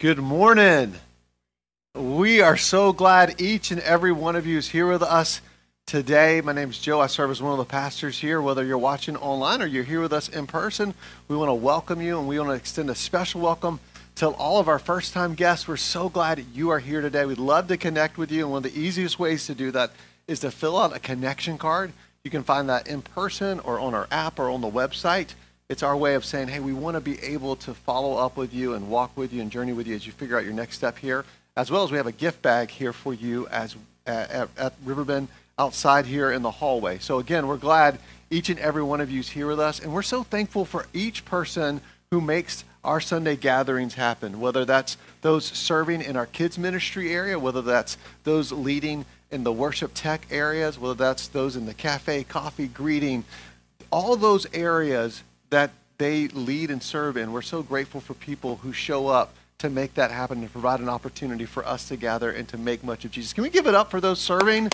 Good morning. We are so glad each and every one of you is here with us today. My name is Joe. I serve as one of the pastors here. Whether you're watching online or you're here with us in person, we want to welcome you and we want to extend a special welcome to all of our first time guests. We're so glad you are here today. We'd love to connect with you. And one of the easiest ways to do that is to fill out a connection card. You can find that in person or on our app or on the website. It's our way of saying, hey, we want to be able to follow up with you and walk with you and journey with you as you figure out your next step here. As well as we have a gift bag here for you as at, at Riverbend outside here in the hallway. So again, we're glad each and every one of you is here with us, and we're so thankful for each person who makes our Sunday gatherings happen, whether that's those serving in our kids ministry area, whether that's those leading in the worship tech areas, whether that's those in the cafe, coffee, greeting, all those areas that they lead and serve in. We're so grateful for people who show up to make that happen and provide an opportunity for us to gather and to make much of Jesus. Can we give it up for those serving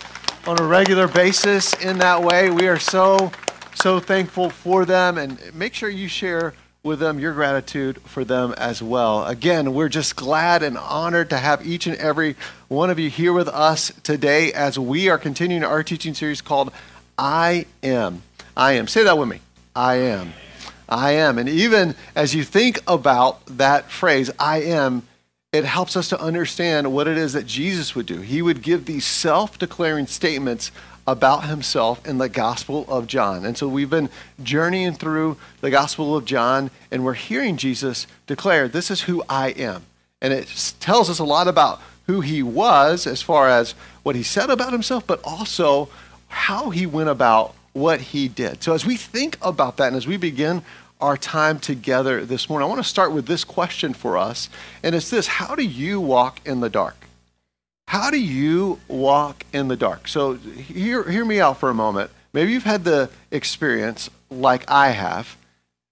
on a regular basis in that way? We are so, so thankful for them. And make sure you share with them your gratitude for them as well. Again, we're just glad and honored to have each and every one of you here with us today as we are continuing our teaching series called I Am. I Am. Say that with me. I Am. I am. And even as you think about that phrase, I am, it helps us to understand what it is that Jesus would do. He would give these self declaring statements about himself in the Gospel of John. And so we've been journeying through the Gospel of John, and we're hearing Jesus declare, This is who I am. And it tells us a lot about who he was as far as what he said about himself, but also how he went about what he did. So as we think about that and as we begin our time together this morning, I want to start with this question for us. And it's this How do you walk in the dark? How do you walk in the dark? So, hear, hear me out for a moment. Maybe you've had the experience, like I have,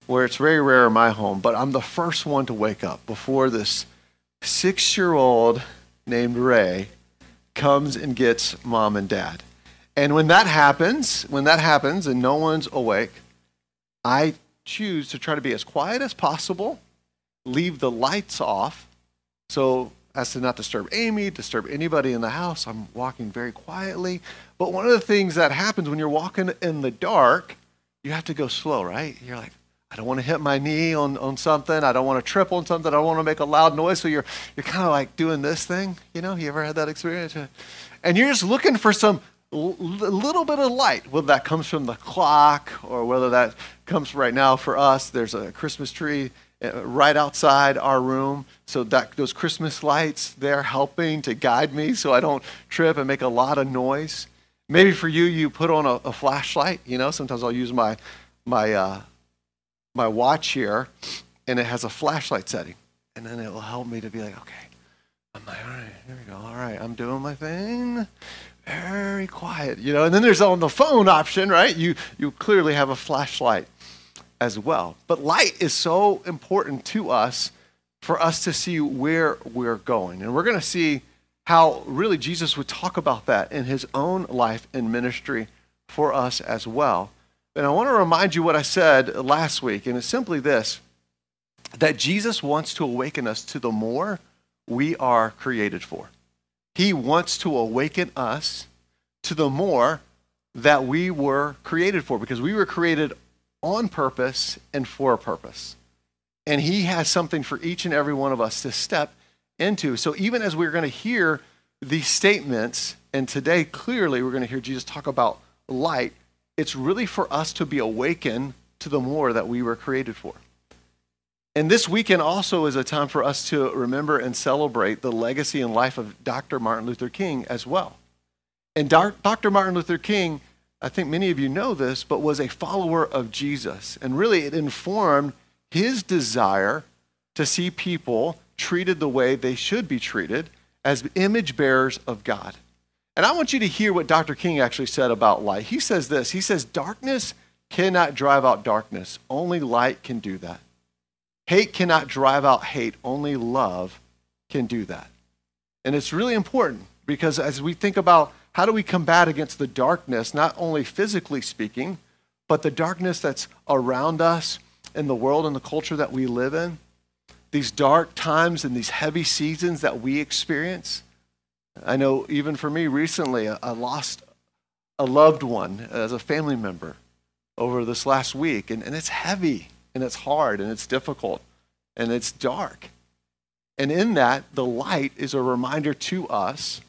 where it's very rare in my home, but I'm the first one to wake up before this six year old named Ray comes and gets mom and dad. And when that happens, when that happens and no one's awake, I choose to try to be as quiet as possible, leave the lights off, so as to not disturb Amy, disturb anybody in the house. I'm walking very quietly. But one of the things that happens when you're walking in the dark, you have to go slow, right? You're like, I don't want to hit my knee on, on something. I don't want to trip on something. I don't want to make a loud noise. So you're, you're kind of like doing this thing. You know, you ever had that experience? And you're just looking for some little bit of light, whether that comes from the clock or whether that comes right now for us. There's a Christmas tree uh, right outside our room, so that those Christmas lights they're helping to guide me so I don't trip and make a lot of noise. Maybe for you, you put on a, a flashlight. You know, sometimes I'll use my my uh, my watch here, and it has a flashlight setting, and then it will help me to be like, okay, I'm like, all right, here we go. All right, I'm doing my thing very quiet, you know. And then there's on the phone option, right? You you clearly have a flashlight as well. But light is so important to us for us to see where we're going. And we're going to see how really Jesus would talk about that in his own life and ministry for us as well. And I want to remind you what I said last week, and it's simply this that Jesus wants to awaken us to the more we are created for. He wants to awaken us to the more that we were created for because we were created on purpose and for a purpose. And He has something for each and every one of us to step into. So even as we're going to hear these statements, and today clearly we're going to hear Jesus talk about light, it's really for us to be awakened to the more that we were created for. And this weekend also is a time for us to remember and celebrate the legacy and life of Dr. Martin Luther King as well. And Dr. Martin Luther King, I think many of you know this, but was a follower of Jesus. And really, it informed his desire to see people treated the way they should be treated as image bearers of God. And I want you to hear what Dr. King actually said about light. He says this He says, Darkness cannot drive out darkness, only light can do that. Hate cannot drive out hate, only love can do that. And it's really important because as we think about how do we combat against the darkness, not only physically speaking, but the darkness that's around us in the world and the culture that we live in, these dark times and these heavy seasons that we experience. I know even for me recently, I lost a loved one as a family member over this last week, and, and it's heavy and it's hard and it's difficult and it's dark. And in that, the light is a reminder to us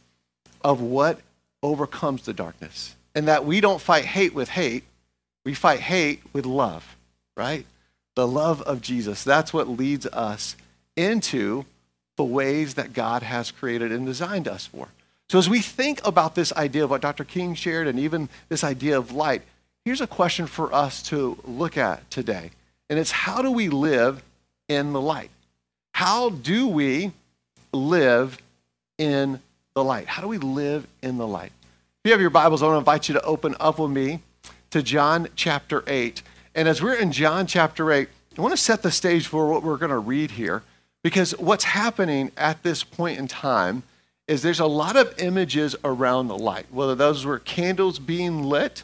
of what overcomes the darkness. And that we don't fight hate with hate, we fight hate with love, right? The love of Jesus. That's what leads us into the ways that God has created and designed us for. So, as we think about this idea of what Dr. King shared and even this idea of light, here's a question for us to look at today. And it's how do we live in the light? How do we live in the light? How do we live in the light? If you have your Bibles, I want to invite you to open up with me to John chapter 8. And as we're in John chapter 8, I want to set the stage for what we're going to read here because what's happening at this point in time is there's a lot of images around the light, whether those were candles being lit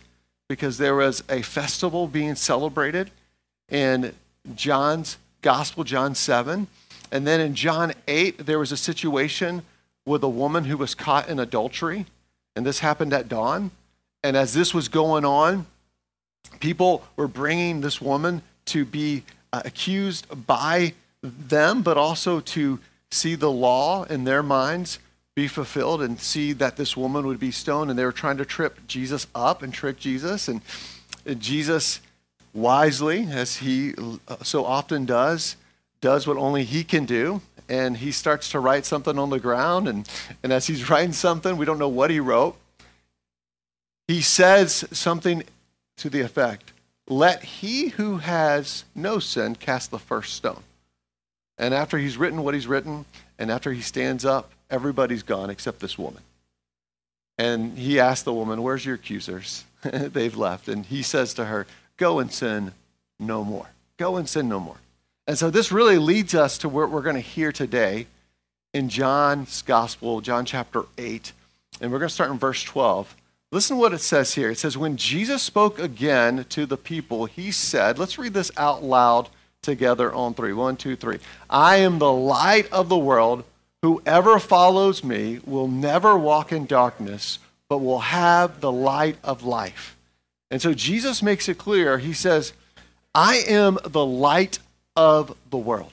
because there was a festival being celebrated in John's Gospel, John 7. And then in John 8, there was a situation with a woman who was caught in adultery. And this happened at dawn. And as this was going on, people were bringing this woman to be uh, accused by them, but also to see the law in their minds be fulfilled and see that this woman would be stoned. And they were trying to trip Jesus up and trick Jesus. And Jesus, wisely, as he so often does, does what only he can do. And he starts to write something on the ground. And, and as he's writing something, we don't know what he wrote. He says something to the effect Let he who has no sin cast the first stone. And after he's written what he's written, and after he stands up, everybody's gone except this woman. And he asks the woman, Where's your accusers? They've left. And he says to her, Go and sin no more. Go and sin no more. And so this really leads us to what we're going to hear today in John's Gospel, John chapter 8. And we're going to start in verse 12. Listen to what it says here. It says, When Jesus spoke again to the people, he said, Let's read this out loud together on three. One, two, three. I am the light of the world. Whoever follows me will never walk in darkness, but will have the light of life. And so Jesus makes it clear. He says, I am the light of the world.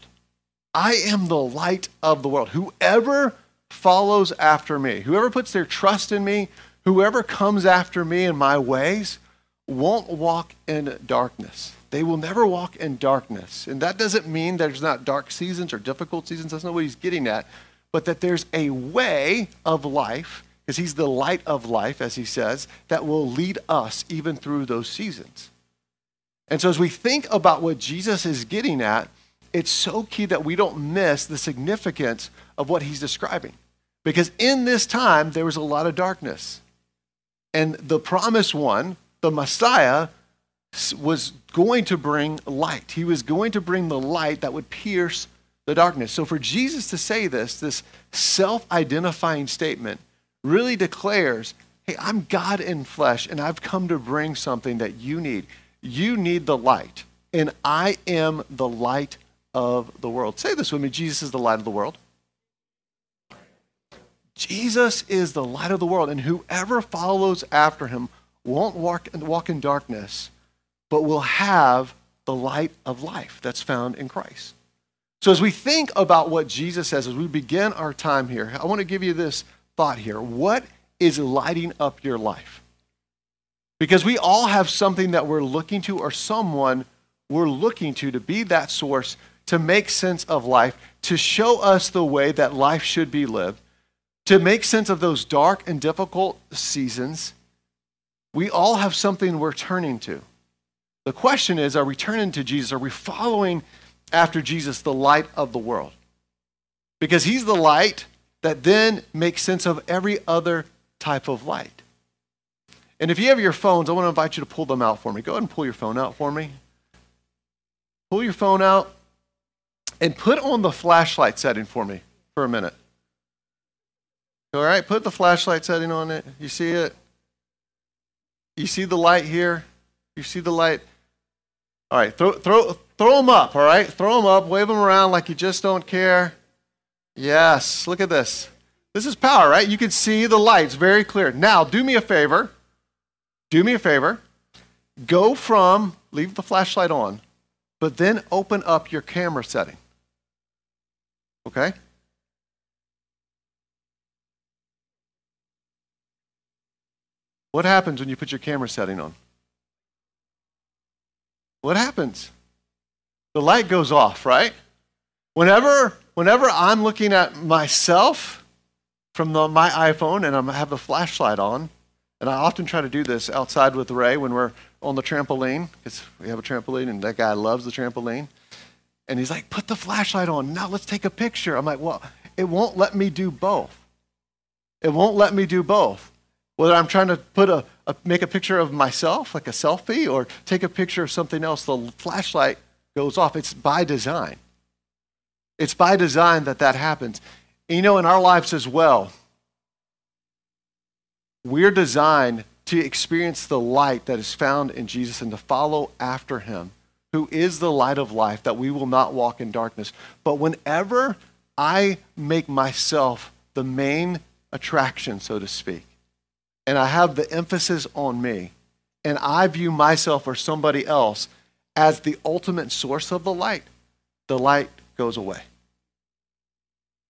I am the light of the world. Whoever follows after me, whoever puts their trust in me, whoever comes after me in my ways, won't walk in darkness. They will never walk in darkness. And that doesn't mean there's not dark seasons or difficult seasons. That's not what he's getting at. But that there's a way of life, because he's the light of life, as he says, that will lead us even through those seasons. And so as we think about what Jesus is getting at, it's so key that we don't miss the significance of what he's describing. Because in this time, there was a lot of darkness. And the promised one, the Messiah, was going to bring light. He was going to bring the light that would pierce the darkness. So for Jesus to say this, this self identifying statement, really declares hey, I'm God in flesh, and I've come to bring something that you need. You need the light, and I am the light of the world. Say this with me Jesus is the light of the world. Jesus is the light of the world, and whoever follows after him won't walk, walk in darkness, but will have the light of life that's found in Christ. So, as we think about what Jesus says, as we begin our time here, I want to give you this thought here. What is lighting up your life? Because we all have something that we're looking to, or someone we're looking to, to be that source to make sense of life, to show us the way that life should be lived to make sense of those dark and difficult seasons, we all have something we're turning to. The question is are we turning to Jesus? Are we following after Jesus, the light of the world? Because he's the light that then makes sense of every other type of light. And if you have your phones, I want to invite you to pull them out for me. Go ahead and pull your phone out for me. Pull your phone out and put on the flashlight setting for me for a minute. All right, put the flashlight setting on it. You see it? You see the light here? You see the light? All right, throw, throw, throw them up, all right? Throw them up, wave them around like you just don't care. Yes, look at this. This is power, right? You can see the lights very clear. Now, do me a favor. Do me a favor. Go from, leave the flashlight on, but then open up your camera setting. Okay? What happens when you put your camera setting on? What happens? The light goes off, right? Whenever, whenever I'm looking at myself from the, my iPhone and I have the flashlight on, and I often try to do this outside with Ray when we're on the trampoline, because we have a trampoline and that guy loves the trampoline. And he's like, put the flashlight on. Now let's take a picture. I'm like, well, it won't let me do both. It won't let me do both. Whether I'm trying to put a, a, make a picture of myself, like a selfie, or take a picture of something else, the flashlight goes off. It's by design. It's by design that that happens. And you know, in our lives as well, we're designed to experience the light that is found in Jesus and to follow after him, who is the light of life, that we will not walk in darkness. But whenever I make myself the main attraction, so to speak, and I have the emphasis on me, and I view myself or somebody else as the ultimate source of the light, the light goes away.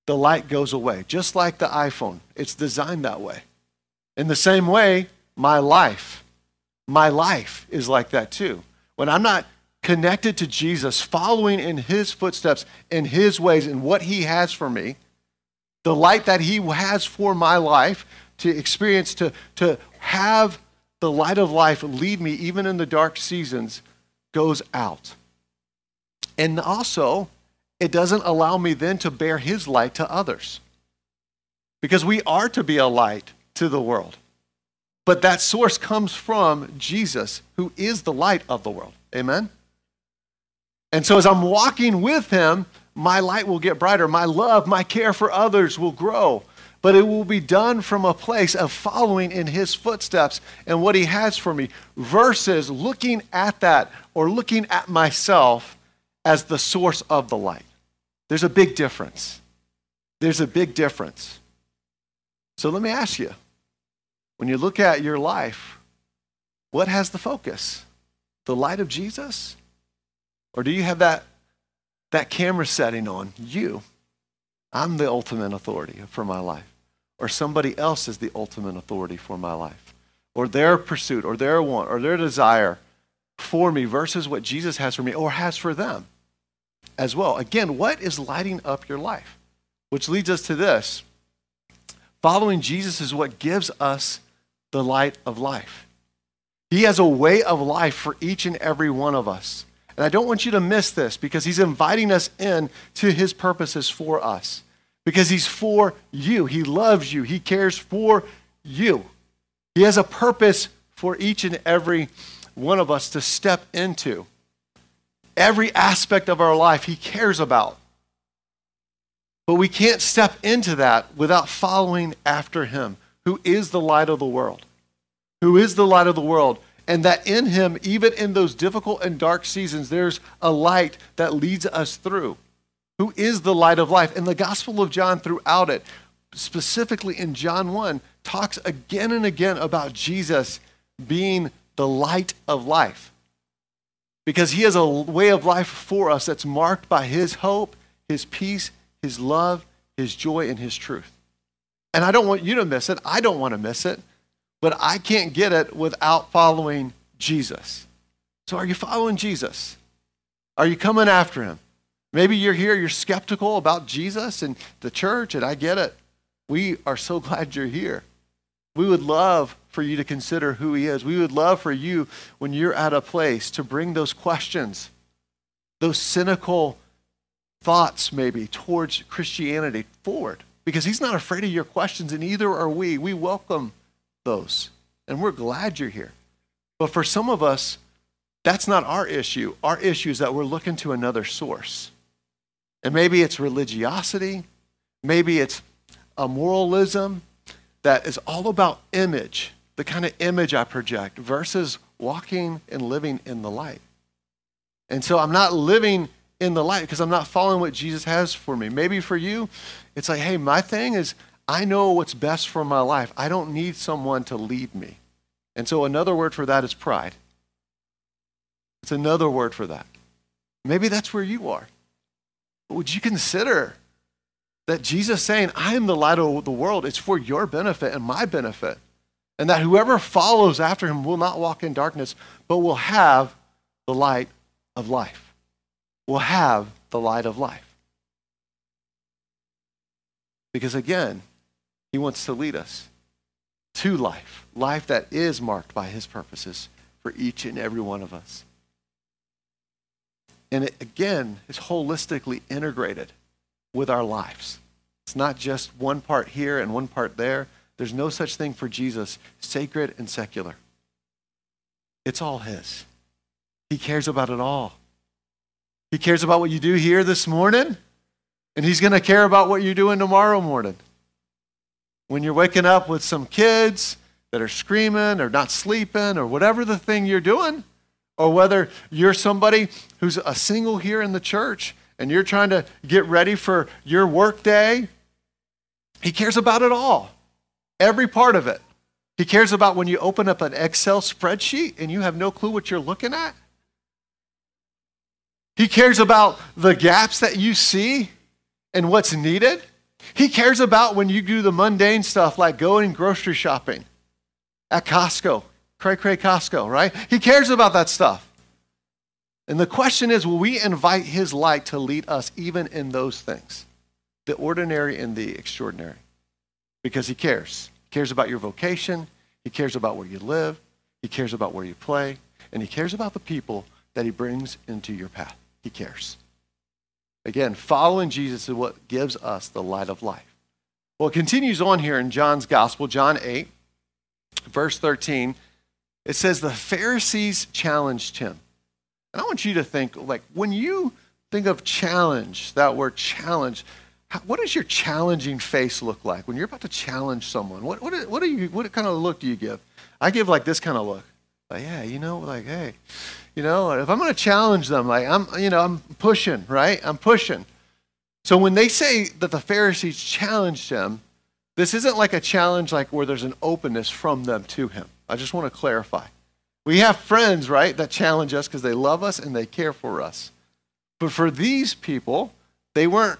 The light goes away, just like the iPhone. It's designed that way. In the same way, my life, my life is like that too. When I'm not connected to Jesus, following in his footsteps, in his ways, in what he has for me, the light that he has for my life, to experience, to, to have the light of life lead me even in the dark seasons, goes out. And also, it doesn't allow me then to bear his light to others. Because we are to be a light to the world. But that source comes from Jesus, who is the light of the world. Amen? And so as I'm walking with him, my light will get brighter. My love, my care for others will grow but it will be done from a place of following in his footsteps and what he has for me versus looking at that or looking at myself as the source of the light. There's a big difference. There's a big difference. So let me ask you when you look at your life, what has the focus? The light of Jesus? Or do you have that, that camera setting on you? I'm the ultimate authority for my life or somebody else is the ultimate authority for my life, or their pursuit, or their want, or their desire for me versus what Jesus has for me or has for them as well. Again, what is lighting up your life? Which leads us to this following Jesus is what gives us the light of life. He has a way of life for each and every one of us. And I don't want you to miss this because he's inviting us in to his purposes for us because he's for you. He loves you. He cares for you. He has a purpose for each and every one of us to step into. Every aspect of our life he cares about. But we can't step into that without following after him, who is the light of the world. Who is the light of the world. And that in him, even in those difficult and dark seasons, there's a light that leads us through who is the light of life. And the Gospel of John throughout it, specifically in John 1, talks again and again about Jesus being the light of life. Because he has a way of life for us that's marked by his hope, his peace, his love, his joy, and his truth. And I don't want you to miss it. I don't want to miss it. But I can't get it without following Jesus. So are you following Jesus? Are you coming after him? Maybe you're here, you're skeptical about Jesus and the church, and I get it. We are so glad you're here. We would love for you to consider who he is. We would love for you, when you're at a place, to bring those questions, those cynical thoughts maybe towards Christianity forward. Because he's not afraid of your questions, and neither are we. We welcome those, and we're glad you're here. But for some of us, that's not our issue. Our issue is that we're looking to another source. And maybe it's religiosity, maybe it's a moralism that is all about image, the kind of image I project, versus walking and living in the light. And so I'm not living in the light because I'm not following what Jesus has for me. Maybe for you, it's like, hey, my thing is I know what's best for my life. I don't need someone to lead me. And so another word for that is pride. It's another word for that. Maybe that's where you are. But would you consider that Jesus saying, I am the light of the world, it's for your benefit and my benefit. And that whoever follows after him will not walk in darkness, but will have the light of life. Will have the light of life. Because again, he wants to lead us to life, life that is marked by his purposes for each and every one of us. And it, again, is holistically integrated with our lives. It's not just one part here and one part there. There's no such thing for Jesus, sacred and secular. It's all His. He cares about it all. He cares about what you do here this morning, and He's going to care about what you're doing tomorrow morning. When you're waking up with some kids that are screaming or not sleeping or whatever the thing you're doing, or whether you're somebody who's a single here in the church and you're trying to get ready for your work day, he cares about it all, every part of it. He cares about when you open up an Excel spreadsheet and you have no clue what you're looking at. He cares about the gaps that you see and what's needed. He cares about when you do the mundane stuff like going grocery shopping at Costco, cray cray Costco, right? He cares about that stuff. And the question is will we invite His light to lead us even in those things, the ordinary and the extraordinary? Because He cares. Cares about your vocation, He cares about where you live, He cares about where you play, and He cares about the people that He brings into your path. He cares. Again, following Jesus is what gives us the light of life. Well, it continues on here in John's Gospel, John 8, verse 13. It says, The Pharisees challenged him. And I want you to think, like, when you think of challenge, that word challenge, what does your challenging face look like when you're about to challenge someone? What, what, what, you, what kind of look do you give? I give like this kind of look. Like, yeah, you know, like, hey, you know, if I'm going to challenge them, like, I'm, you know, I'm pushing, right? I'm pushing. So when they say that the Pharisees challenged him, this isn't like a challenge like where there's an openness from them to him. I just want to clarify. We have friends, right, that challenge us because they love us and they care for us. But for these people, they weren't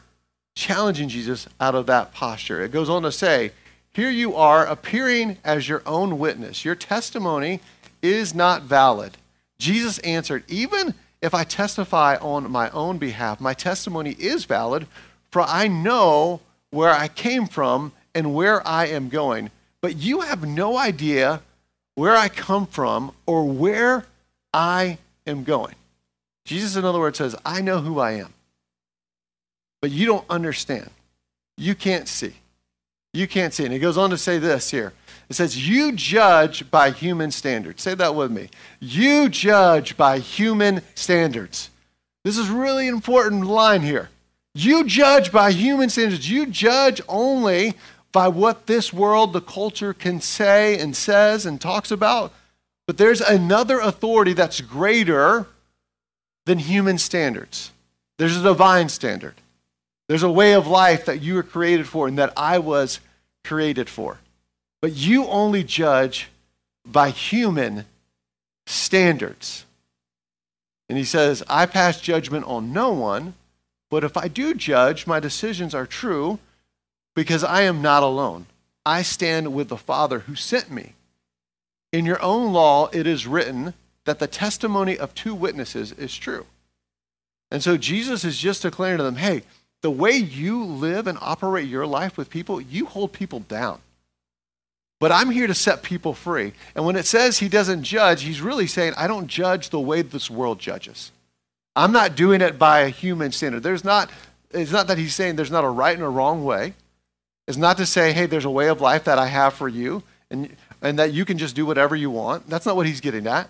challenging Jesus out of that posture. It goes on to say, Here you are appearing as your own witness. Your testimony is not valid. Jesus answered, Even if I testify on my own behalf, my testimony is valid, for I know where I came from and where I am going. But you have no idea where I come from or where I am going. Jesus, in other words, says, I know who I am, but you don't understand. You can't see. You can't see. And he goes on to say this here. It says, You judge by human standards. Say that with me. You judge by human standards. This is really important line here. You judge by human standards. You judge only by what this world, the culture can say and says and talks about. But there's another authority that's greater than human standards. There's a divine standard. There's a way of life that you were created for and that I was created for. But you only judge by human standards. And he says, I pass judgment on no one, but if I do judge, my decisions are true because I am not alone. I stand with the Father who sent me. In your own law, it is written that the testimony of two witnesses is true. And so Jesus is just declaring to them hey, the way you live and operate your life with people, you hold people down. But I'm here to set people free. And when it says he doesn't judge, he's really saying, I don't judge the way this world judges. I'm not doing it by a human standard. There's not, it's not that he's saying there's not a right and a wrong way It's not to say, hey, there's a way of life that I have for you and, and that you can just do whatever you want. That's not what he's getting at.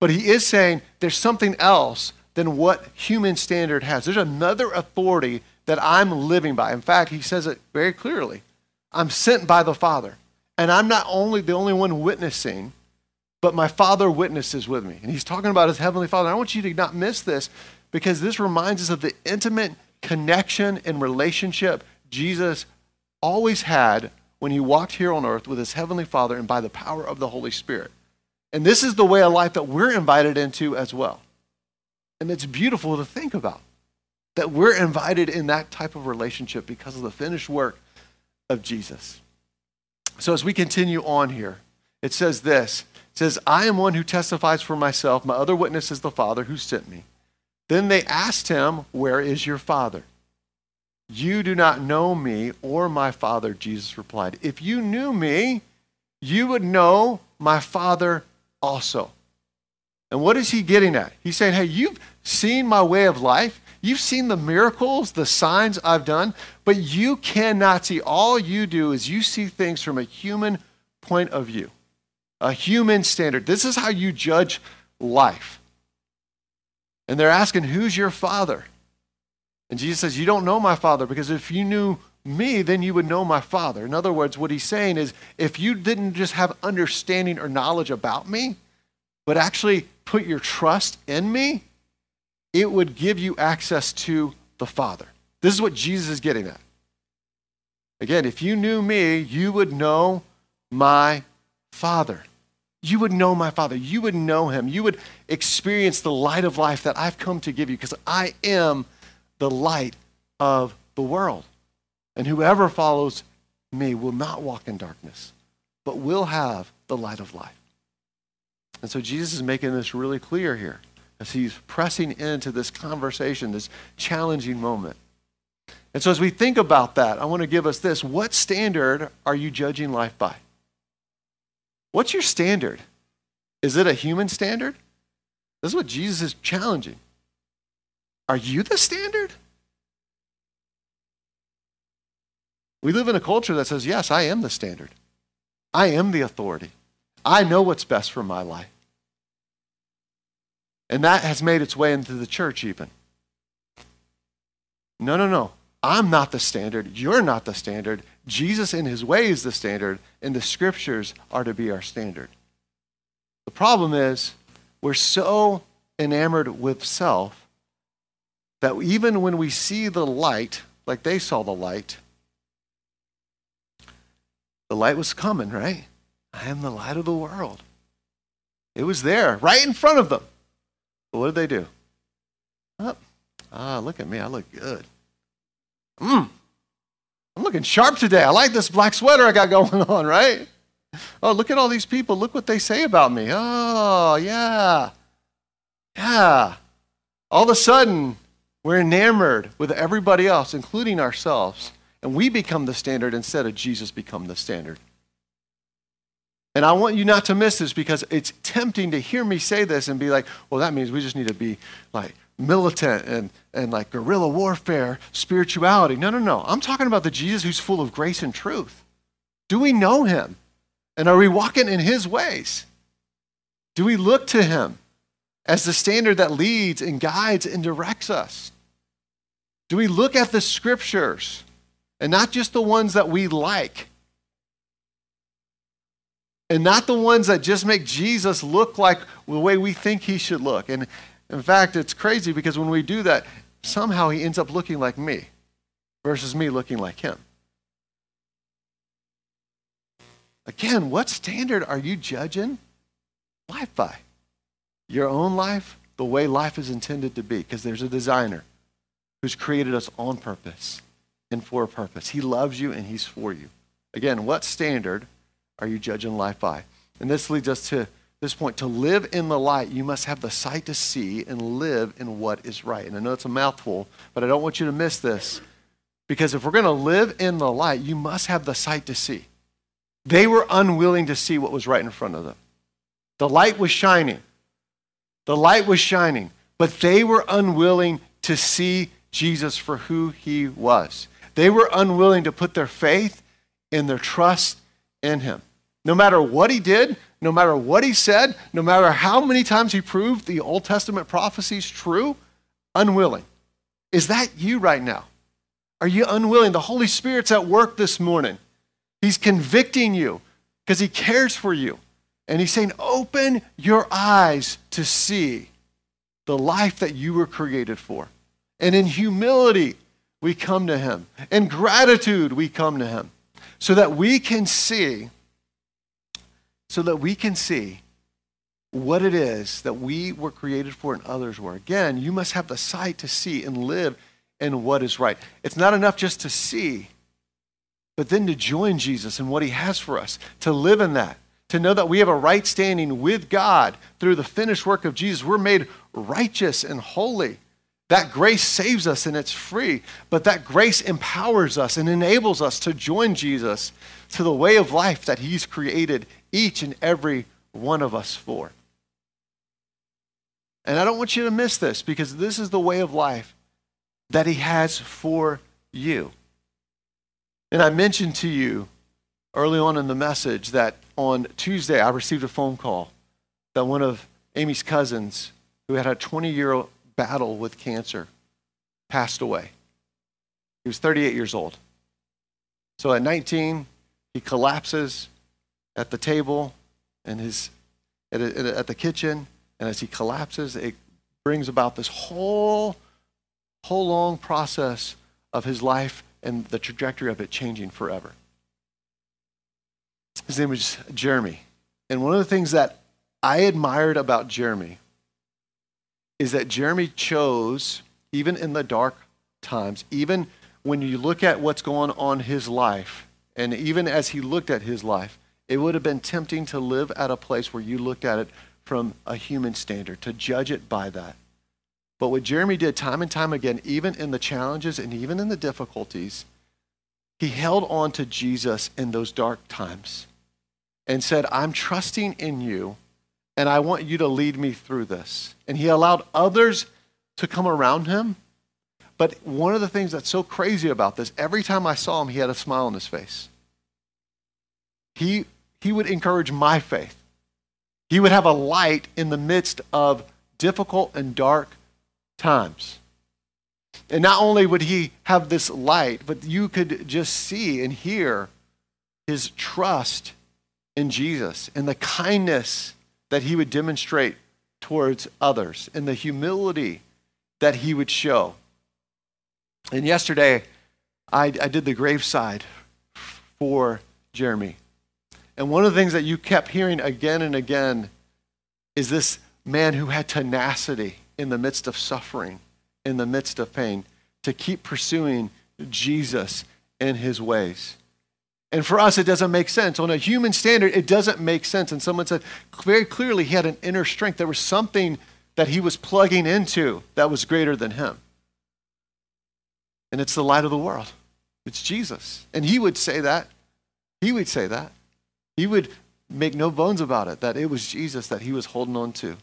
But he is saying there's something else than what human standard has. There's another authority that I'm living by. In fact, he says it very clearly I'm sent by the Father. And I'm not only the only one witnessing, but my Father witnesses with me. And he's talking about his heavenly Father. I want you to not miss this because this reminds us of the intimate connection and relationship Jesus always had when he walked here on earth with his heavenly Father and by the power of the Holy Spirit. And this is the way of life that we're invited into as well. And it's beautiful to think about that we're invited in that type of relationship because of the finished work of Jesus. So as we continue on here, it says this it says, I am one who testifies for myself. My other witness is the Father who sent me. Then they asked him, Where is your Father? You do not know me or my Father, Jesus replied. If you knew me, you would know my Father also. And what is he getting at? He's saying, Hey, you've seen my way of life. You've seen the miracles, the signs I've done, but you cannot see. All you do is you see things from a human point of view, a human standard. This is how you judge life. And they're asking, Who's your father? And Jesus says, You don't know my father because if you knew me, then you would know my father. In other words, what he's saying is, if you didn't just have understanding or knowledge about me, but actually put your trust in me, it would give you access to the Father. This is what Jesus is getting at. Again, if you knew me, you would know my Father. You would know my Father. You would know him. You would experience the light of life that I've come to give you because I am the light of the world. And whoever follows me will not walk in darkness, but will have the light of life. And so Jesus is making this really clear here as he's pressing into this conversation, this challenging moment. And so, as we think about that, I want to give us this. What standard are you judging life by? What's your standard? Is it a human standard? This is what Jesus is challenging. Are you the standard? We live in a culture that says, yes, I am the standard. I am the authority. I know what's best for my life. And that has made its way into the church, even. No, no, no. I'm not the standard. You're not the standard. Jesus, in his way, is the standard, and the scriptures are to be our standard. The problem is, we're so enamored with self that even when we see the light, like they saw the light, the light was coming, right? I am the light of the world. It was there, right in front of them. But what did they do? Oh, ah, look at me. I look good. Mmm. I'm looking sharp today. I like this black sweater I got going on, right? Oh, look at all these people. Look what they say about me. Oh, yeah. Yeah. All of a sudden, we're enamored with everybody else, including ourselves, and we become the standard instead of Jesus become the standard. And I want you not to miss this because it's tempting to hear me say this and be like, well, that means we just need to be like militant and, and like guerrilla warfare, spirituality. No, no, no. I'm talking about the Jesus who's full of grace and truth. Do we know him? And are we walking in his ways? Do we look to him as the standard that leads and guides and directs us? Do we look at the scriptures and not just the ones that we like? And not the ones that just make Jesus look like the way we think he should look. And in fact, it's crazy because when we do that, somehow he ends up looking like me versus me looking like him. Again, what standard are you judging life by? Your own life, the way life is intended to be, because there's a designer who's created us on purpose and for a purpose. He loves you and he's for you. Again, what standard are you judging life by? And this leads us to this point. To live in the light, you must have the sight to see and live in what is right. And I know it's a mouthful, but I don't want you to miss this. Because if we're going to live in the light, you must have the sight to see. They were unwilling to see what was right in front of them. The light was shining. The light was shining, but they were unwilling to see Jesus for who he was. They were unwilling to put their faith and their trust in him. No matter what he did, no matter what he said, no matter how many times he proved the Old Testament prophecies true, unwilling. Is that you right now? Are you unwilling? The Holy Spirit's at work this morning. He's convicting you because he cares for you. And he's saying, open your eyes to see the life that you were created for. And in humility, we come to him. In gratitude, we come to him. So that we can see, so that we can see what it is that we were created for and others were. Again, you must have the sight to see and live in what is right. It's not enough just to see, but then to join Jesus and what he has for us, to live in that, to know that we have a right standing with God through the finished work of Jesus. We're made righteous and holy. That grace saves us and it's free, but that grace empowers us and enables us to join Jesus to the way of life that he's created each and every one of us for. And I don't want you to miss this because this is the way of life that he has for you. And I mentioned to you early on in the message that on Tuesday I received a phone call that one of Amy's cousins, who had a 20 year battle with cancer, passed away. He was 38 years old. So at 19, he collapses at the table and his, at, a, at the kitchen, and as he collapses, it brings about this whole, whole long process of his life and the trajectory of it changing forever. His name was Jeremy. And one of the things that I admired about Jeremy is that Jeremy chose, even in the dark times, even when you look at what's going on in his life, and even as he looked at his life, it would have been tempting to live at a place where you looked at it from a human standard, to judge it by that. But what Jeremy did time and time again, even in the challenges and even in the difficulties, he held on to Jesus in those dark times and said, I'm trusting in you and I want you to lead me through this. And he allowed others to come around him. But one of the things that's so crazy about this, every time I saw him, he had a smile on his face. He, he would encourage my faith. He would have a light in the midst of difficult and dark times. And not only would he have this light, but you could just see and hear his trust in Jesus and the kindness that he would demonstrate towards others and the humility that he would show. And yesterday, I, I did the graveside for Jeremy. And one of the things that you kept hearing again and again is this man who had tenacity in the midst of suffering, in the midst of pain, to keep pursuing Jesus and his ways. And for us, it doesn't make sense. On a human standard, it doesn't make sense. And someone said very clearly he had an inner strength. There was something that he was plugging into that was greater than him. And it's the light of the world. It's Jesus. And he would say that. He would say that. He would make no bones about it, that it was Jesus that he was holding on to.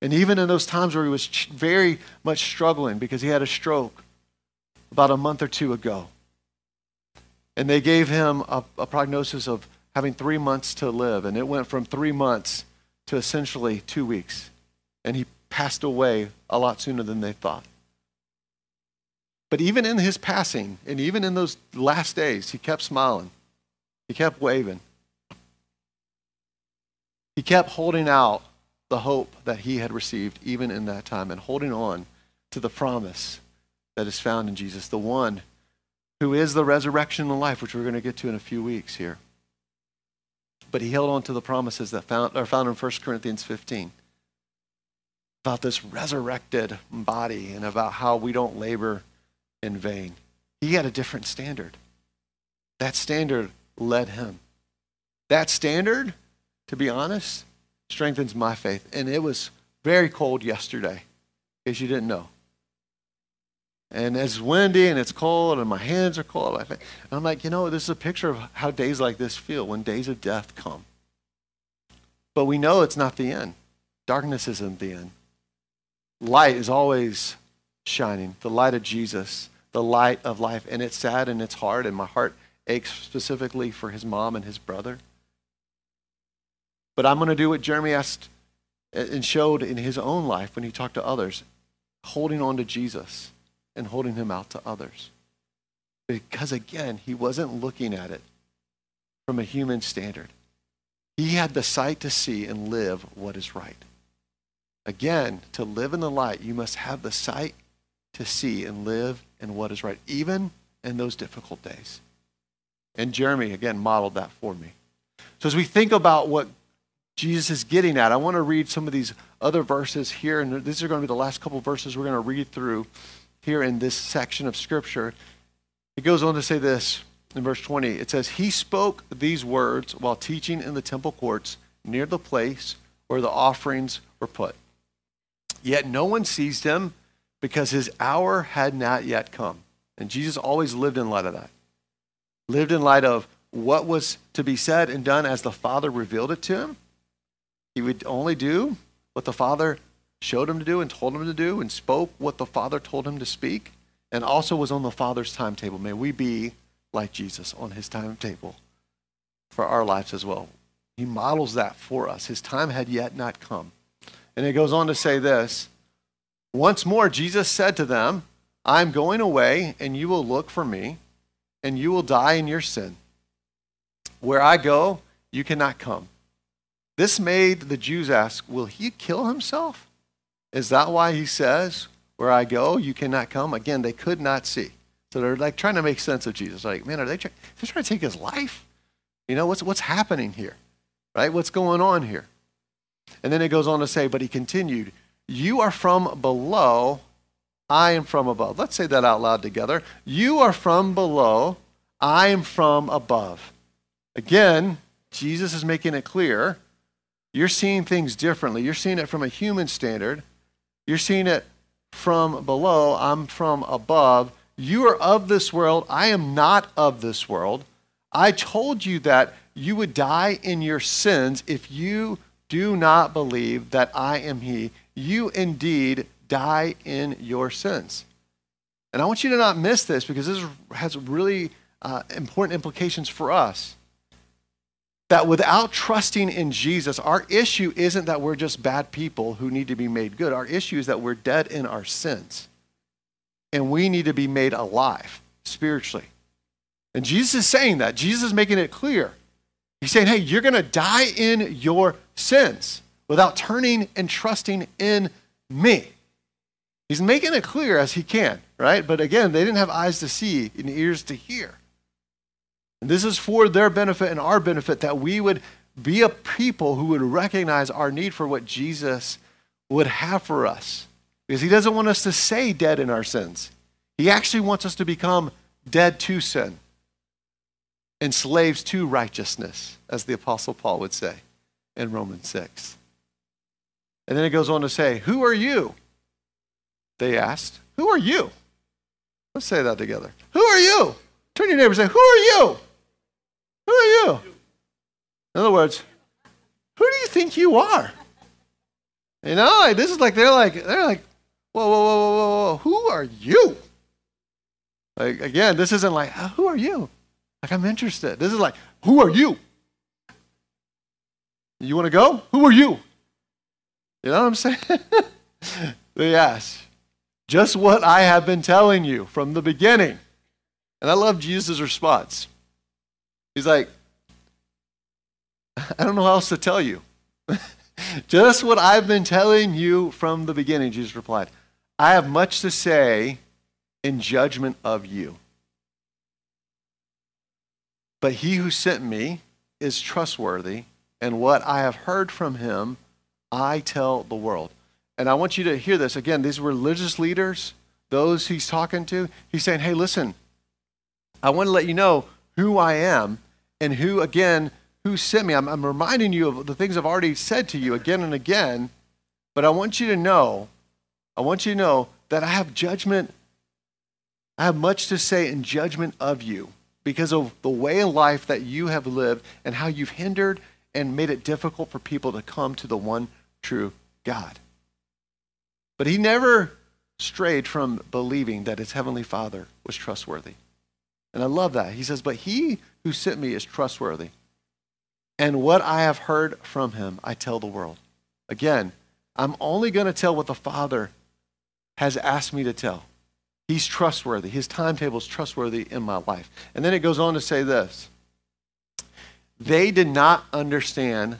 And even in those times where he was very much struggling because he had a stroke about a month or two ago, and they gave him a, a prognosis of having three months to live, and it went from three months to essentially two weeks. And he passed away a lot sooner than they thought. But even in his passing, and even in those last days, he kept smiling. He kept waving. He kept holding out the hope that he had received even in that time and holding on to the promise that is found in Jesus, the one who is the resurrection and life, which we're going to get to in a few weeks here. But he held on to the promises that found, are found in 1 Corinthians 15 about this resurrected body and about how we don't labor in vain. He had a different standard. That standard led him. That standard to be honest, strengthens my faith. And it was very cold yesterday, as you didn't know. And it's windy and it's cold and my hands are cold. And I'm like, you know, this is a picture of how days like this feel when days of death come. But we know it's not the end. Darkness isn't the end. Light is always shining. The light of Jesus, the light of life. And it's sad and it's hard, and my heart aches specifically for his mom and his brother. But I'm going to do what Jeremy asked and showed in his own life when he talked to others, holding on to Jesus and holding him out to others. Because again, he wasn't looking at it from a human standard. He had the sight to see and live what is right. Again, to live in the light, you must have the sight to see and live in what is right, even in those difficult days. And Jeremy, again, modeled that for me. So as we think about what Jesus is getting at, I want to read some of these other verses here, and these are going to be the last couple verses we're going to read through here in this section of Scripture. It goes on to say this in verse 20. It says, He spoke these words while teaching in the temple courts near the place where the offerings were put. Yet no one seized him because his hour had not yet come. And Jesus always lived in light of that. Lived in light of what was to be said and done as the Father revealed it to him. He would only do what the Father showed him to do and told him to do and spoke what the Father told him to speak and also was on the Father's timetable. May we be like Jesus on his timetable for our lives as well. He models that for us. His time had yet not come. And it goes on to say this Once more, Jesus said to them, I'm going away, and you will look for me, and you will die in your sin. Where I go, you cannot come. This made the Jews ask, Will he kill himself? Is that why he says, Where I go, you cannot come? Again, they could not see. So they're like trying to make sense of Jesus. Like, man, are they trying, they're trying to take his life? You know, what's, what's happening here? Right? What's going on here? And then it goes on to say, But he continued, You are from below, I am from above. Let's say that out loud together. You are from below, I am from above. Again, Jesus is making it clear you're seeing things differently. You're seeing it from a human standard. You're seeing it from below. I'm from above. You are of this world. I am not of this world. I told you that you would die in your sins if you do not believe that I am He. You indeed die in your sins. And I want you to not miss this because this has really uh, important implications for us that without trusting in Jesus, our issue isn't that we're just bad people who need to be made good. Our issue is that we're dead in our sins. And we need to be made alive spiritually. And Jesus is saying that. Jesus is making it clear. He's saying, hey, you're going to die in your sins without turning and trusting in me. He's making it clear as he can, right? But again, they didn't have eyes to see and ears to hear. And this is for their benefit and our benefit that we would be a people who would recognize our need for what Jesus would have for us. Because he doesn't want us to stay dead in our sins. He actually wants us to become dead to sin and slaves to righteousness, as the Apostle Paul would say in Romans 6. And then it goes on to say, Who are you? They asked, Who are you? Let's say that together. Who are you? Turn your neighbor and say, Who are you? Who are you? In other words, who do you think you are? You know, like this is like they're like they're like, whoa, whoa, whoa, whoa, whoa, who are you? Like again, this isn't like uh, who are you? Like I'm interested. This is like who are you? You want to go? Who are you? You know what I'm saying? yes, just what I have been telling you from the beginning. And I love Jesus' response. He's like, I don't know how else to tell you. Just what I've been telling you from the beginning, Jesus replied. I have much to say in judgment of you. But he who sent me is trustworthy, and what I have heard from him, I tell the world. And I want you to hear this. Again, these religious leaders, those he's talking to, he's saying, hey, listen, I want to let you know who I am and who, again, who sent me. I'm, I'm reminding you of the things I've already said to you again and again, but I want you to know, I want you to know that I have judgment. I have much to say in judgment of you because of the way in life that you have lived and how you've hindered and made it difficult for people to come to the one true God. But he never strayed from believing that his heavenly Father was trustworthy. And I love that. He says, But he who sent me is trustworthy. And what I have heard from him, I tell the world. Again, I'm only going to tell what the Father has asked me to tell. He's trustworthy. His timetable is trustworthy in my life. And then it goes on to say this they did not understand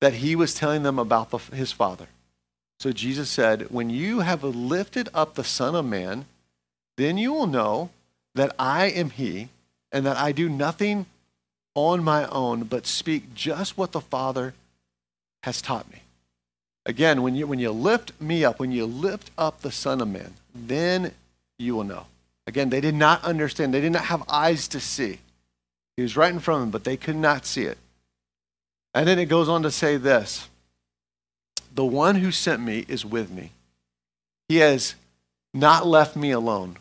that he was telling them about the, his Father. So Jesus said, When you have lifted up the Son of Man, then you will know that I am he, and that I do nothing on my own, but speak just what the Father has taught me. Again, when you, when you lift me up, when you lift up the Son of Man, then you will know. Again, they did not understand. They did not have eyes to see. He was right in front of them, but they could not see it. And then it goes on to say this The one who sent me is with me. He has not left me alone,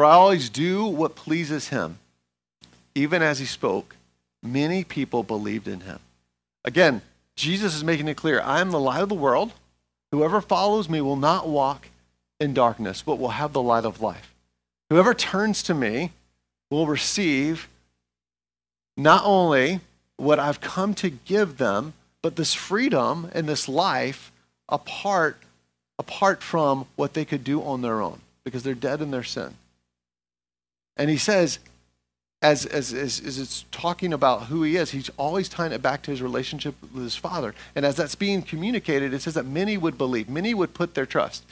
for I always do what pleases him. Even as he spoke, many people believed in him. Again, Jesus is making it clear I am the light of the world. Whoever follows me will not walk in darkness, but will have the light of life. Whoever turns to me will receive not only what I've come to give them, but this freedom and this life apart, apart from what they could do on their own, because they're dead in their sin. And he says, as, as, as, as it's talking about who he is, he's always tying it back to his relationship with his father. And as that's being communicated, it says that many would believe, many would put their trust.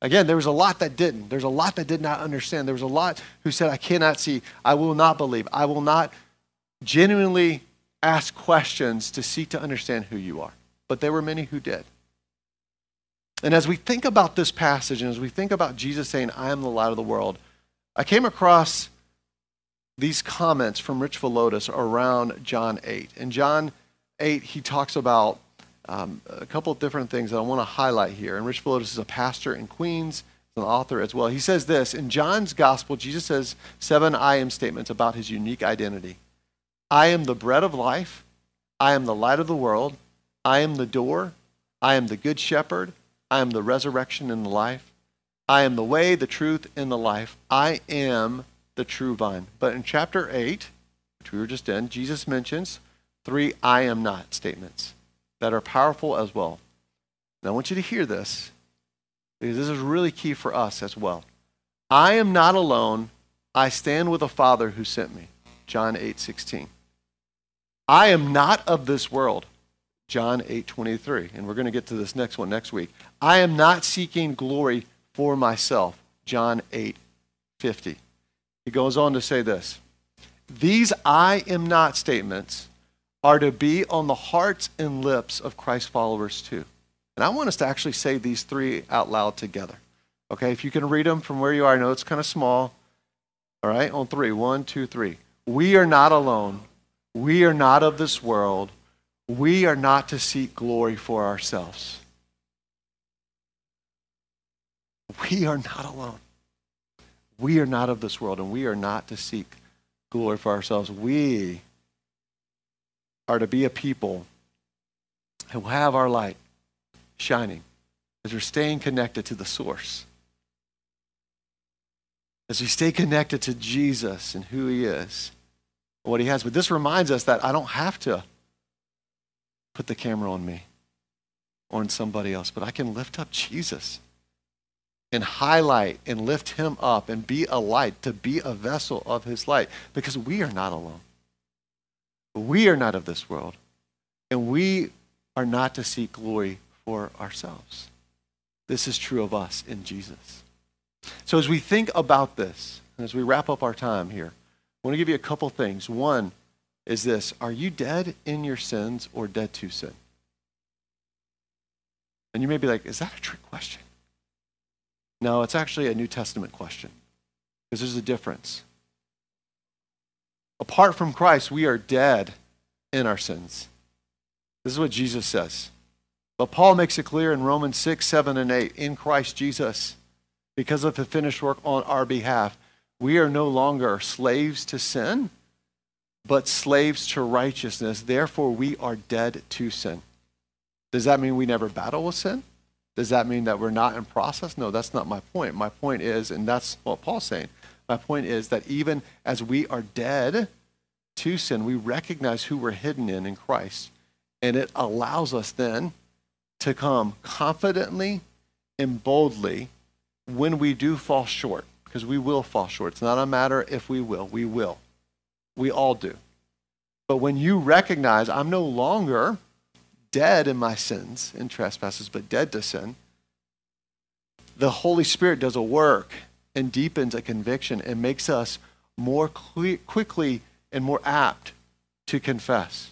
Again, there was a lot that didn't. There's a lot that did not understand. There was a lot who said, I cannot see, I will not believe, I will not genuinely ask questions to seek to understand who you are. But there were many who did. And as we think about this passage and as we think about Jesus saying, I am the light of the world, I came across these comments from Rich Villodas around John 8. In John 8, he talks about um, a couple of different things that I want to highlight here. And Rich Villodas is a pastor in Queens, an author as well. He says this In John's gospel, Jesus says seven I am statements about his unique identity. I am the bread of life. I am the light of the world. I am the door. I am the good shepherd. I am the resurrection and the life. I am the way, the truth, and the life. I am the true vine. But in chapter 8, which we were just in, Jesus mentions three I am not statements that are powerful as well. And I want you to hear this because this is really key for us as well. I am not alone. I stand with the Father who sent me. John 8 16. I am not of this world. John 8 23. And we're going to get to this next one next week. I am not seeking glory for myself. John 8 50. He goes on to say this These I am not statements are to be on the hearts and lips of Christ followers too. And I want us to actually say these three out loud together. Okay, if you can read them from where you are, I know it's kind of small. All right, on three. One, two, three. We are not alone. We are not of this world. We are not to seek glory for ourselves. We are not alone. We are not of this world, and we are not to seek glory for ourselves. We are to be a people who have our light shining as we're staying connected to the source. As we stay connected to Jesus and who he is what he has. But this reminds us that I don't have to put the camera on me or on somebody else, but I can lift up Jesus and highlight and lift him up and be a light, to be a vessel of his light, because we are not alone. We are not of this world, and we are not to seek glory for ourselves. This is true of us in Jesus. So, as we think about this, and as we wrap up our time here, I want to give you a couple things. One is this Are you dead in your sins or dead to sin? And you may be like, Is that a trick question? No, it's actually a New Testament question because there's a difference. Apart from Christ, we are dead in our sins. This is what Jesus says. But Paul makes it clear in Romans 6, 7, and 8 in Christ Jesus, because of the finished work on our behalf, we are no longer slaves to sin, but slaves to righteousness. Therefore, we are dead to sin. Does that mean we never battle with sin? Does that mean that we're not in process? No, that's not my point. My point is, and that's what Paul's saying, my point is that even as we are dead to sin, we recognize who we're hidden in in Christ. And it allows us then to come confidently and boldly when we do fall short because we will fall short. It's not a matter if we will, we will. We all do. But when you recognize I'm no longer dead in my sins and trespasses, but dead to sin, the Holy Spirit does a work and deepens a conviction and makes us more quickly and more apt to confess.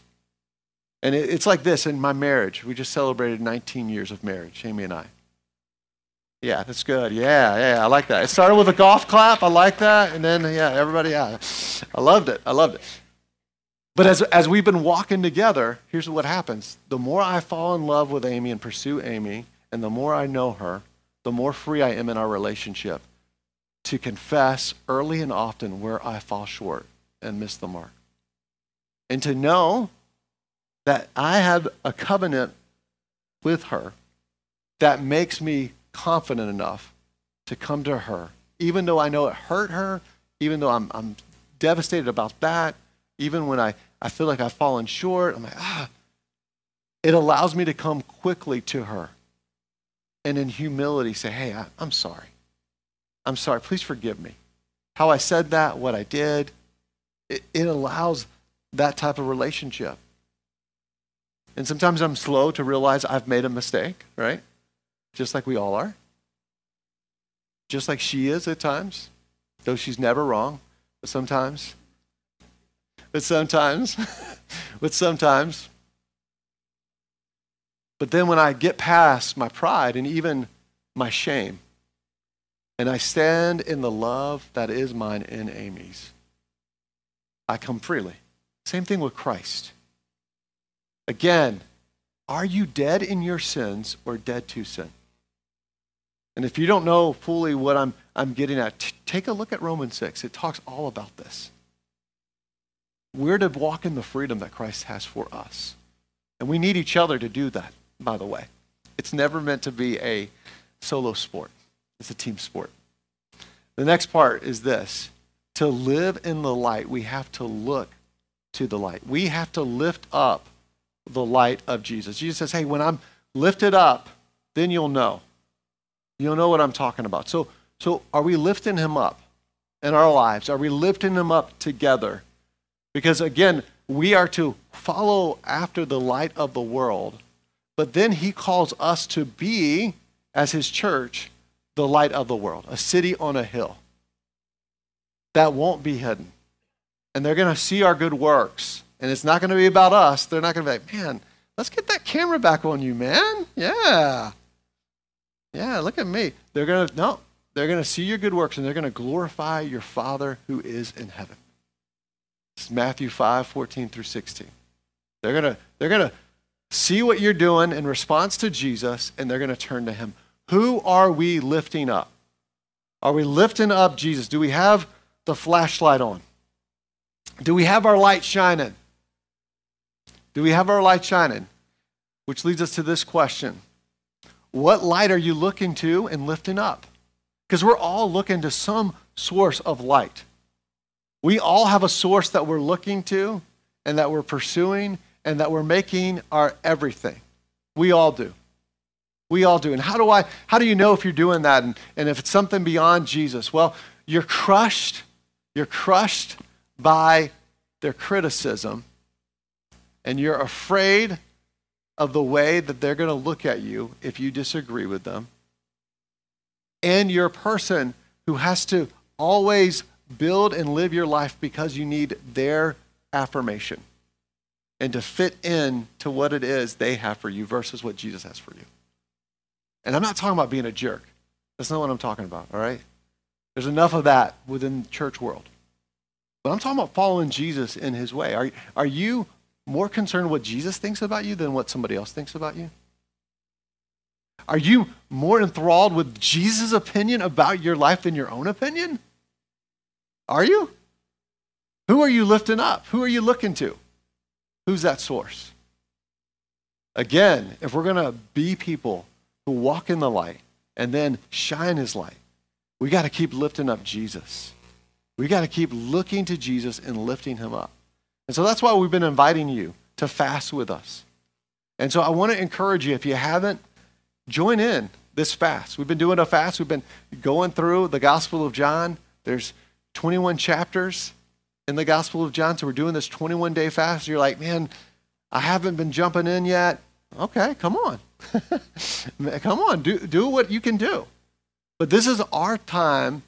And it, it's like this in my marriage. We just celebrated 19 years of marriage, Amy and I. Yeah, that's good. Yeah, yeah, I like that. It started with a golf clap. I like that. And then, yeah, everybody, yeah. I loved it. I loved it. But as, as we've been walking together, here's what happens. The more I fall in love with Amy and pursue Amy, and the more I know her, the more free I am in our relationship to confess early and often where I fall short and miss the mark. And to know that I have a covenant with her that makes me confident enough to come to her, even though I know it hurt her, even though I'm, I'm devastated about that, even when I, I feel like I've fallen short, I'm like, ah, it allows me to come quickly to her and in humility say, hey, I, I'm sorry. I'm sorry. Please forgive me. How I said that, what I did, it, it allows that type of relationship. And sometimes I'm slow to realize I've made a mistake, right? Just like we all are. Just like she is at times, though she's never wrong. But sometimes, but sometimes, but sometimes. But then when I get past my pride and even my shame, and I stand in the love that is mine in Amy's, I come freely. Same thing with Christ. Again, are you dead in your sins or dead to sin? And if you don't know fully what I'm, I'm getting at, t- take a look at Romans 6. It talks all about this. We're to walk in the freedom that Christ has for us. And we need each other to do that, by the way. It's never meant to be a solo sport, it's a team sport. The next part is this to live in the light, we have to look to the light. We have to lift up the light of Jesus. Jesus says, Hey, when I'm lifted up, then you'll know. You'll know what I'm talking about. So, so are we lifting him up in our lives? Are we lifting him up together? Because again, we are to follow after the light of the world, but then he calls us to be, as his church, the light of the world, a city on a hill that won't be hidden. And they're going to see our good works. And it's not going to be about us. They're not going to be like, man, let's get that camera back on you, man. Yeah. Yeah, look at me. They're going to, no, they're going to see your good works and they're going to glorify your Father who is in heaven. Is Matthew 5, 14 through 16. They're to, they're to see what you're doing in response to Jesus and they're going to turn to him. Who are we lifting up? Are we lifting up Jesus? Do we have the flashlight on? Do we have our light shining? Do we have our light shining? Which leads us to this question what light are you looking to and lifting up? Because we're all looking to some source of light. We all have a source that we're looking to and that we're pursuing and that we're making our everything. We all do. We all do. And how do I how do you know if you're doing that and, and if it's something beyond Jesus? Well, you're crushed. You're crushed by their criticism and you're afraid of the way that they're going to look at you if you disagree with them. And you're a person who has to always build and live your life because you need their affirmation and to fit in to what it is they have for you versus what Jesus has for you. And I'm not talking about being a jerk. That's not what I'm talking about, all right? There's enough of that within the church world. But I'm talking about following Jesus in his way. Are, are you more concerned what Jesus thinks about you than what somebody else thinks about you? Are you more enthralled with Jesus' opinion about your life than your own opinion? Are you? Who are you lifting up? Who are you looking to? Who's that source? Again, if we're going to be people who walk in the light and then shine his light, we got to keep lifting up Jesus. We got to keep looking to Jesus and lifting him up. And so that's why we've been inviting you to fast with us. And so I want to encourage you, if you haven't, join in this fast. We've been doing a fast. We've been going through the Gospel of John. There's 21 chapters. in the Gospel of John. So we're doing this 21 day fast. You're like, man, I haven't been jumping in yet. Okay, come on. come on, do, do what you can do. But this is our time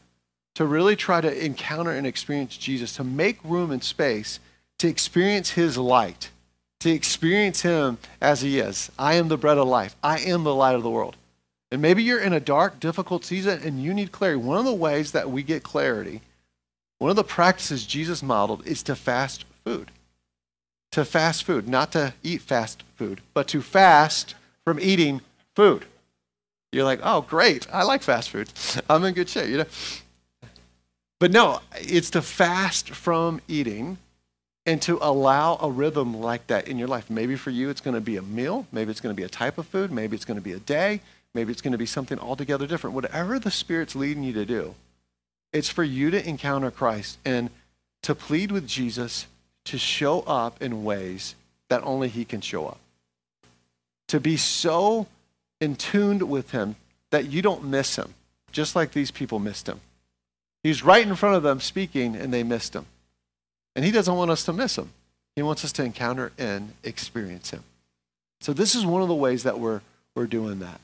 to really try to encounter and experience Jesus, to make room and space to experience his light, to experience him as he is. I am the bread of life, I am the light of the world. And maybe you're in a dark, difficult season and you need clarity. One of the ways that we get clarity, one of the practices Jesus modeled is to fast food. To fast food, not to eat fast food, but to fast from eating food. You're like, oh, great. I like fast food. I'm in good shape, you know. But no, it's to fast from eating and to allow a rhythm like that in your life. Maybe for you, it's going to be a meal. Maybe it's going to be a type of food. Maybe it's going to be a day. Maybe it's going to be something altogether different. Whatever the Spirit's leading you to do, it's for you to encounter Christ and to plead with Jesus to show up in ways that only He can show up. To be so in tuned with Him that you don't miss Him, just like these people missed Him. He's right in front of them speaking, and they missed Him. And He doesn't want us to miss Him. He wants us to encounter and experience Him. So, this is one of the ways that we're, we're doing that.